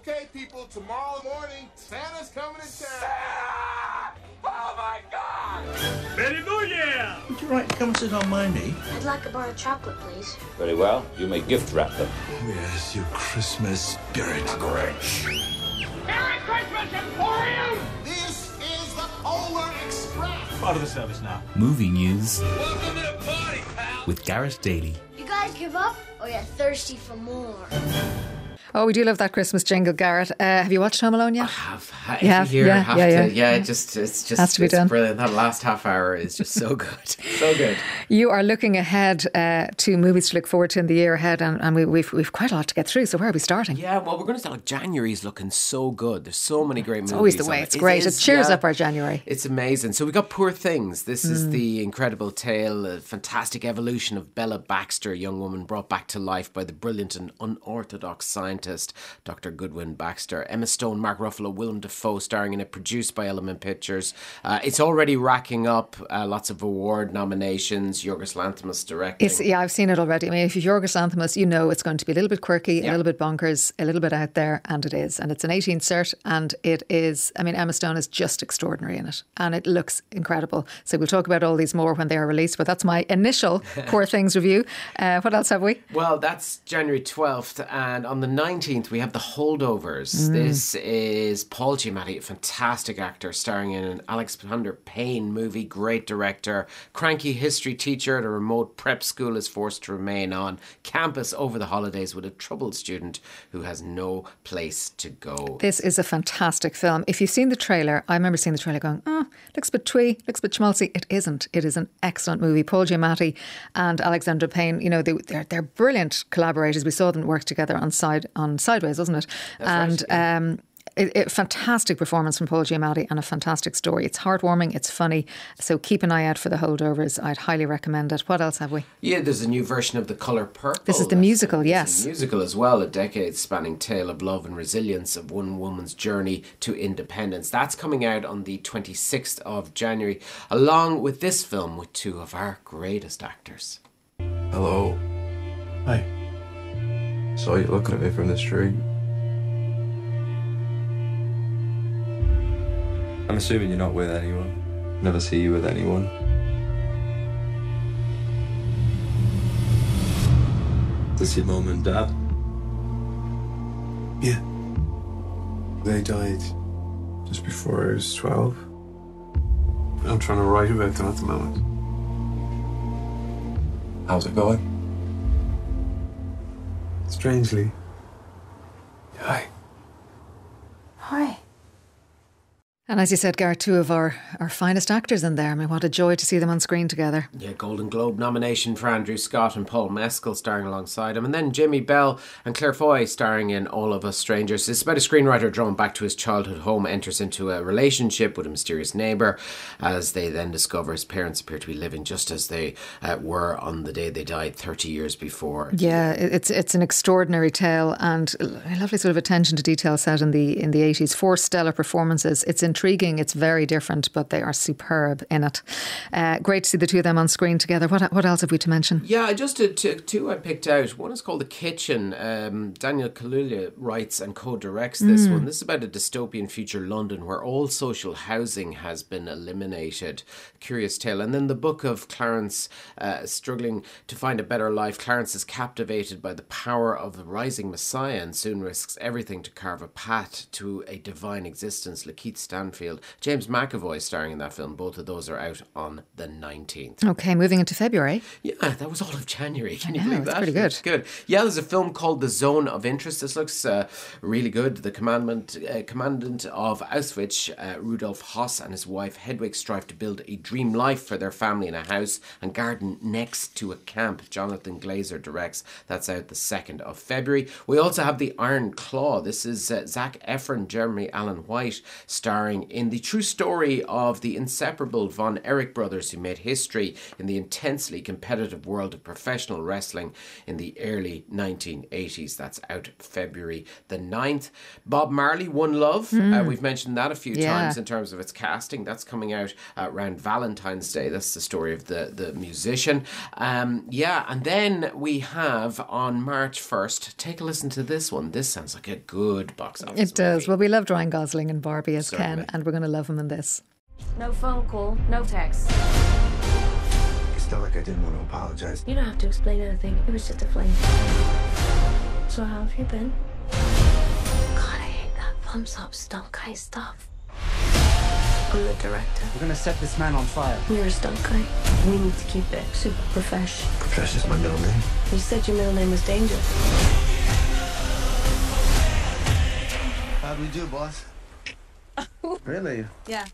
Okay, people, tomorrow morning, Santa's coming to town. Santa! Oh my god! Merry New Year! Would you like to come sit on my knee? I'd like a bar of chocolate, please. Very well. You may gift wrap them. Where's your Christmas spirit? Grinch! Merry Christmas, Emporium! This is the Polar Express. Part of the service now. Movie news Welcome to the party, pal! with Garrett Daly. You guys give up, or you're thirsty for more? Oh, we do love that Christmas jingle, Garrett. Uh, have you watched Home Alone yet? have every have? year Yeah, I have yeah, to yeah. yeah, it just it's just Has to be done. brilliant that last half hour is just so good so good You are looking ahead uh, to movies to look forward to in the year ahead, and, and we, we've we've quite a lot to get through. So where are we starting? yeah well we're going to start like January's looking so good there's so many great movies It's always the way. on It's great. It is, cheers yeah. up our January. It's amazing. So we got Poor Things. This is Mm. the incredible tale, a fantastic evolution of Bella Baxter, a young woman brought back to life by the brilliant and unorthodox scientist Dr. Godwin Baxter. Emma Stone, Mark Ruffalo, Willem Dafoe starring in it, produced by Element Pictures. Uh, it's already racking up uh, lots of award nominations. Yorgos Lanthimos directing. It's, yeah, I've seen it already. I mean, if you're Yorgos Lanthimos, you know it's going to be a little bit quirky, a little bit bonkers, a little bit out there, and it is. And it's an 18 cert, and it is. I mean, Emma Stone is just extraordinary in it, and it looks incredible. So we'll talk about all these more when they are released. But that's my initial Poor Things review. Uh, what else have we? Well, that's January 12th, and on the 19th, we have The Holdovers. Mm. This is Paul Giamatti, a fantastic actor, starring in an Alexander Payne movie, great director. Cranky history teacher at a remote prep school is forced to remain on campus over the holidays with a troubled student who has no place to go. This is a fantastic film. If you've seen the trailer, I remember seeing the trailer going, oh, looks a bit twee, looks a bit schmaltzy. It isn't. It is an excellent movie. Paul Giamatti and Alexander Payne, you know, they, they're, they're brilliant collaborators. We saw them work together on side on Sideways, wasn't it? and um, it, it, fantastic performance from Paul Giamatti and a fantastic story. It's heartwarming, it's funny. So keep an eye out for the holdovers. I'd highly recommend it. What else have we? Yeah, there's a new version of The Colour Purple. This is the musical, it's yes. A musical as well, a decade spanning tale of love and resilience of one woman's journey to independence. That's coming out on the 26th of January, along with this film with two of our greatest actors. Hello. Hi. Saw you looking at me from the street. I'm assuming you're not with anyone. Never see you with anyone. Does your mum and dad? Yeah. They died just before I was 12. I'm trying to write about them at the moment. How's it going? Strangely. Hi. Hi. And as you said, Garrett, two of our, our finest actors in there. I mean, what a joy to see them on screen together. Yeah, Golden Globe nomination for Andrew Scott and Paul Mescal starring alongside him. And then Jamie Bell and Claire Foy starring in All of Us Strangers. It's about a screenwriter drawn back to his childhood home, enters into a relationship with a mysterious neighbour, as they then discover his parents appear to be living just as they uh, were on the day they died 30 years before. Yeah, it's it's an extraordinary tale and a lovely sort of attention to detail set in the in the eighties. Four stellar performances. It's intriguing. It's very different, but they are superb in it. Uh, great to see the two of them on screen together. What what else have we to mention? Yeah, I just did two, two I picked out. One is called The Kitchen. Um, Daniel Kaluuya writes and co-directs this Mm. one. This is about a dystopian future London where all social housing has been eliminated. Curious tale. And then the book of Clarence uh, struggling to find a better life. Clarence is captivated by the power of the rising Messiah and soon risks everything to carve a path to a divine existence. Lakeith Stanfield, James McAvoy starring in that film. Both of those are out on the 19th. Okay, moving into February. Yeah, that was all of January. Can you know, believe that? pretty good. Good. Yeah, there's a film called The Zone of Interest. This looks uh, really good. The commandant, uh, commandant of Auschwitz, uh, Rudolf Hoss, and his wife Hedwig strive to build a dream life for their family in a house and garden next to a camp. Jonathan Glazer directs. That's out the 2nd of February. We also have The Iron Claw. This is uh, Zac Efron, Jeremy Allen White, starring in the true story of the inseparable Von Erich brothers who made history in the intensely competitive world of professional wrestling in the early 1980s. That's out February the 9th. Bob Marley, One Love. Uh, we've mentioned that a few Yeah. times in terms of its casting. That's coming out uh, around Valentine's Day. That's the story of the, the musician. Um, yeah, and then we have on March 1st, take a listen to this one. This sounds like a good box office. It does. movie. Well, we loved Ryan Gosling and Barbie as Certainly. Ken, and we're going to love him in this. No phone call, no text. It's not like I didn't want to apologize. You don't have to explain anything. It was just a fling. So how have you been? God, I hate that thumbs up stunt guy stuff. I'm the director. We're gonna set this man on fire. You're a stunt guy. We need to keep it super profesh. Profesh is my middle name. You said your middle name was Danger. How'd we do, boss? Really? Yeah,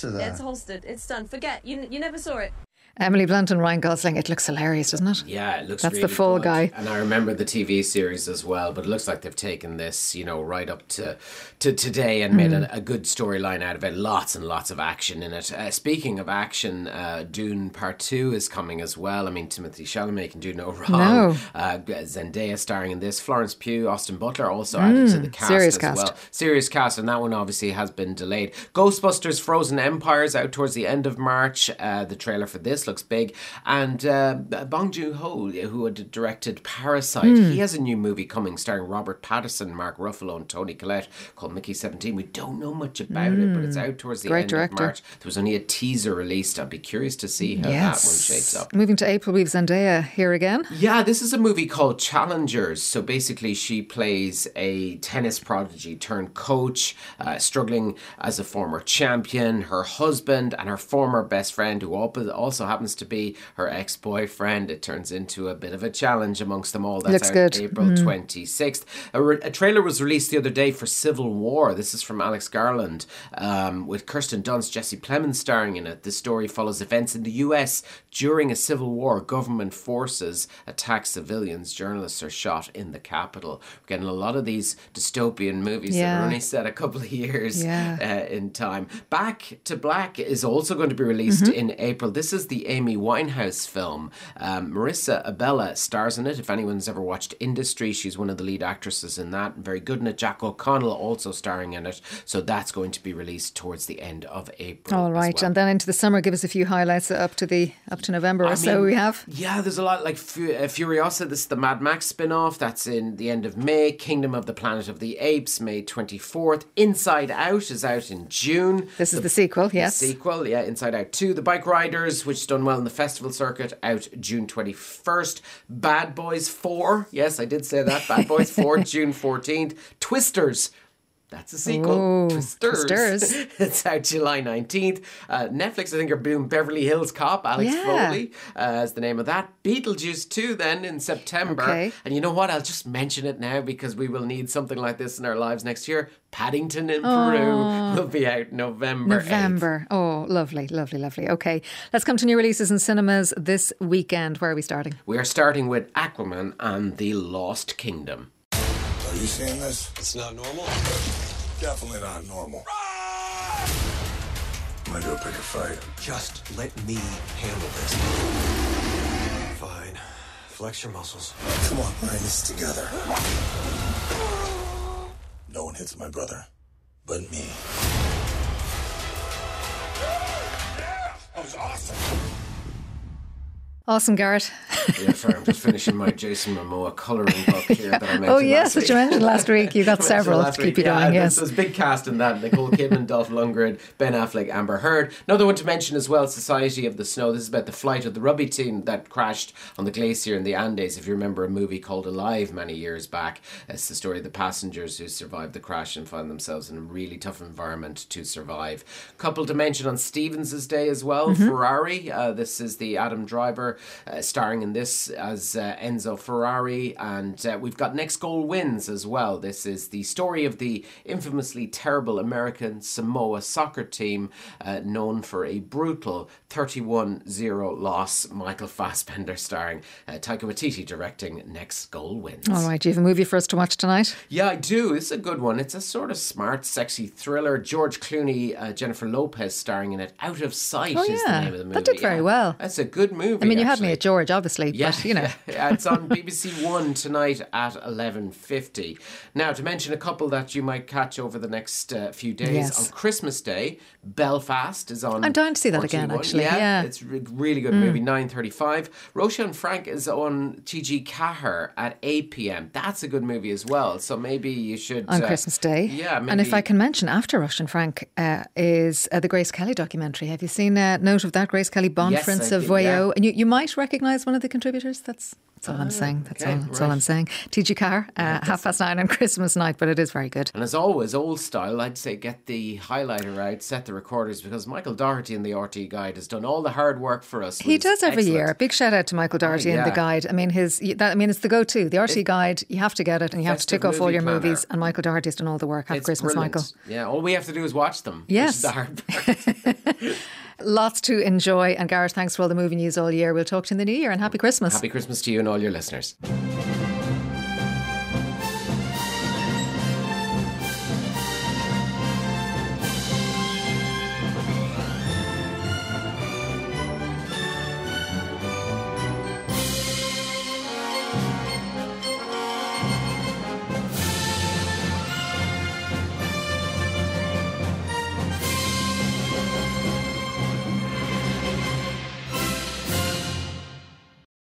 to that. it's holstered. It's done. Forget. You, you never saw it. Emily Blunt and Ryan Gosling. It looks hilarious, doesn't it? Yeah, it looks That's really the full good. guy. And I remember the TV series as well, but it looks like they've taken this, you know, right up to to today and made Mm. a, a good storyline out of it. Lots and lots of action in it. Uh, speaking of action, uh, Dune Part 2 is coming as well. I mean, Timothée Chalamet can do no wrong. No. Uh, Zendaya starring in this. Florence Pugh, Austin Butler also added to the cast Mm, serious as cast. well. Serious cast, and that one obviously has been delayed. Ghostbusters Frozen Empires out towards the end of March. Uh, the trailer for this looks big. And uh, Bong Joon Ho, who had directed Parasite, Hmm. he has a new movie coming starring Robert Pattinson, Mark Ruffalo, and Toni Collette called Mickey 17. We don't know much about it, but it's out towards the Hmm. Great end director. of March. There was only a teaser released. I'd be curious to see how that one shapes up. Moving to April, we've Zendaya here again. Yeah, this is a movie called Challengers. So basically, she plays a tennis prodigy turned coach, uh, struggling as a former champion. Her husband and her former best friend, who al- also happens to be her ex boyfriend. It turns into a bit of a challenge amongst them all. That's Looks out good. Mm. April 26th. A, re- a trailer was released the other day for Civil War. This is from Alex Garland um, with Kirsten Dunst, Jesse Plemons starring in it. The story follows events in the US during a civil war. Government forces attack civilians. Journalists are shot in the capital. We're getting a lot of these dystopian movies that are only set a couple of years Yeah. uh, in time. Back to Black is also going to be released Mm-hmm. in April. This is the Amy Winehouse film. Um, Marisa Abela stars in it. If anyone's ever watched Industry, she's one of the lead actresses in that. Very good in it. Jack O'Connell also starring in it. So that's going to be released towards the end of April. All right, well. and then into the summer, give us a few highlights up to the up to November or I so. We have Yeah, there's a lot like uh, Furiosa. This is the Mad Max spin off. That's in the end of May. Kingdom of the Planet of the Apes, May 24th. Inside Out is out in June. this is the sequel. Yes, Sequel, yeah, Inside Out 2. The Bike Riders, which done well in the festival circuit, out June 21st. Bad Boys 4, yes, I did say that. Bad Boys 4, June 14th. Twisters. That's a sequel. Ooh, Twisters. Twisters. it's out July 19th. Uh, Netflix, I think, are doing Beverly Hills Cop, Alex Yeah. Foley uh, is the name of that. Beetlejuice 2 then in September. Okay. And you know what? I'll just mention it now because we will need something like this in our lives next year. Paddington in Peru will be out November 8th. November. Oh, lovely, lovely, lovely. Okay, let's come to new releases in cinemas this weekend. Where are we starting? We are starting with Aquaman and the Lost Kingdom. Are you seeing this? It's not normal. Definitely not normal. I'm gonna go pick a fight. Just let me handle this. Fine. Flex your muscles. Come on, we're in this together. No one hits my brother but me. Awesome, Garrett. Yeah, sorry, I'm just finishing my Jason Momoa colouring book here that I mentioned. Oh yes, which you mentioned last week. You got several to keep you yeah, going. Yes. There's a big cast in that. Nicole Kidman, Dolph Lundgren, Ben Affleck, Amber Heard. Another one to mention as well, Society of the Snow. This is about the flight of the rugby team that crashed on the glacier in the Andes. If you remember a movie called Alive many years back, it's the story of the passengers who survived the crash and found themselves in a really tough environment to survive. Couple to mention on Stephen's Day as well, Mm-hmm. Ferrari. Uh, this is the Adam Driver Uh, starring in this as uh, Enzo Ferrari, and uh, we've got Next Goal Wins as well. This is the story of the infamously terrible American Samoa soccer team uh, known for a brutal 31 0 loss. Michael Fassbender starring, uh, Taika Waititi directing Next Goal Wins. All right, do you have a movie for us to watch tonight? Yeah, I do. It's a good one. It's a sort of smart, sexy thriller. George Clooney, uh, Jennifer Lopez starring in it. Out of Sight Oh, is the name of the movie. That did very Yeah. well. That's a good movie. I mean, you had me at George, obviously, Yeah, but you know. yeah, it's on BBC One tonight at eleven fifty. Now, to mention a couple that you might catch over the next uh, few days Yes. on Christmas Day, Belfast is on. I'm dying to see that RTÉ1. again, actually, yeah. it's a really good Mm. movie. Nine thirty-five. Roshan Frank is on TG4 at eight p.m. That's a good movie as well. So maybe you should on uh, Christmas Day. Yeah, maybe, And if I can mention, after Róise and Frank uh, is uh, the Grace Kelly documentary. Have you seen a note of that? Grace Kelly, Bond Yes, of Voyo. yeah. And you, you might recognise one of the contributors. That's that's all I'm saying. That's okay, all. That's all I'm saying. TG4, uh, half past nine on Christmas night, but it is very good. And as always, old style, I'd say get the highlighter out, set the recorders, because Michael Doherty in the RTÉ Guide has done all the hard work for us. He does every excellent. year. Big shout out to Michael Doherty and yeah. the guide. I mean, his that, I mean, it's the go-to. The RTÉ guide. You have to get it, and you have to tick off all your planner. movies. And Michael Doherty's done all the work. Happy It's Christmas, brilliant. Michael. Yeah, all we have to do is watch them. Yes. the hard part. Lots to enjoy. And Garrett, thanks for all the movie news all year. We'll talk to you in the new year and happy Christmas. Happy Christmas to you and all your listeners.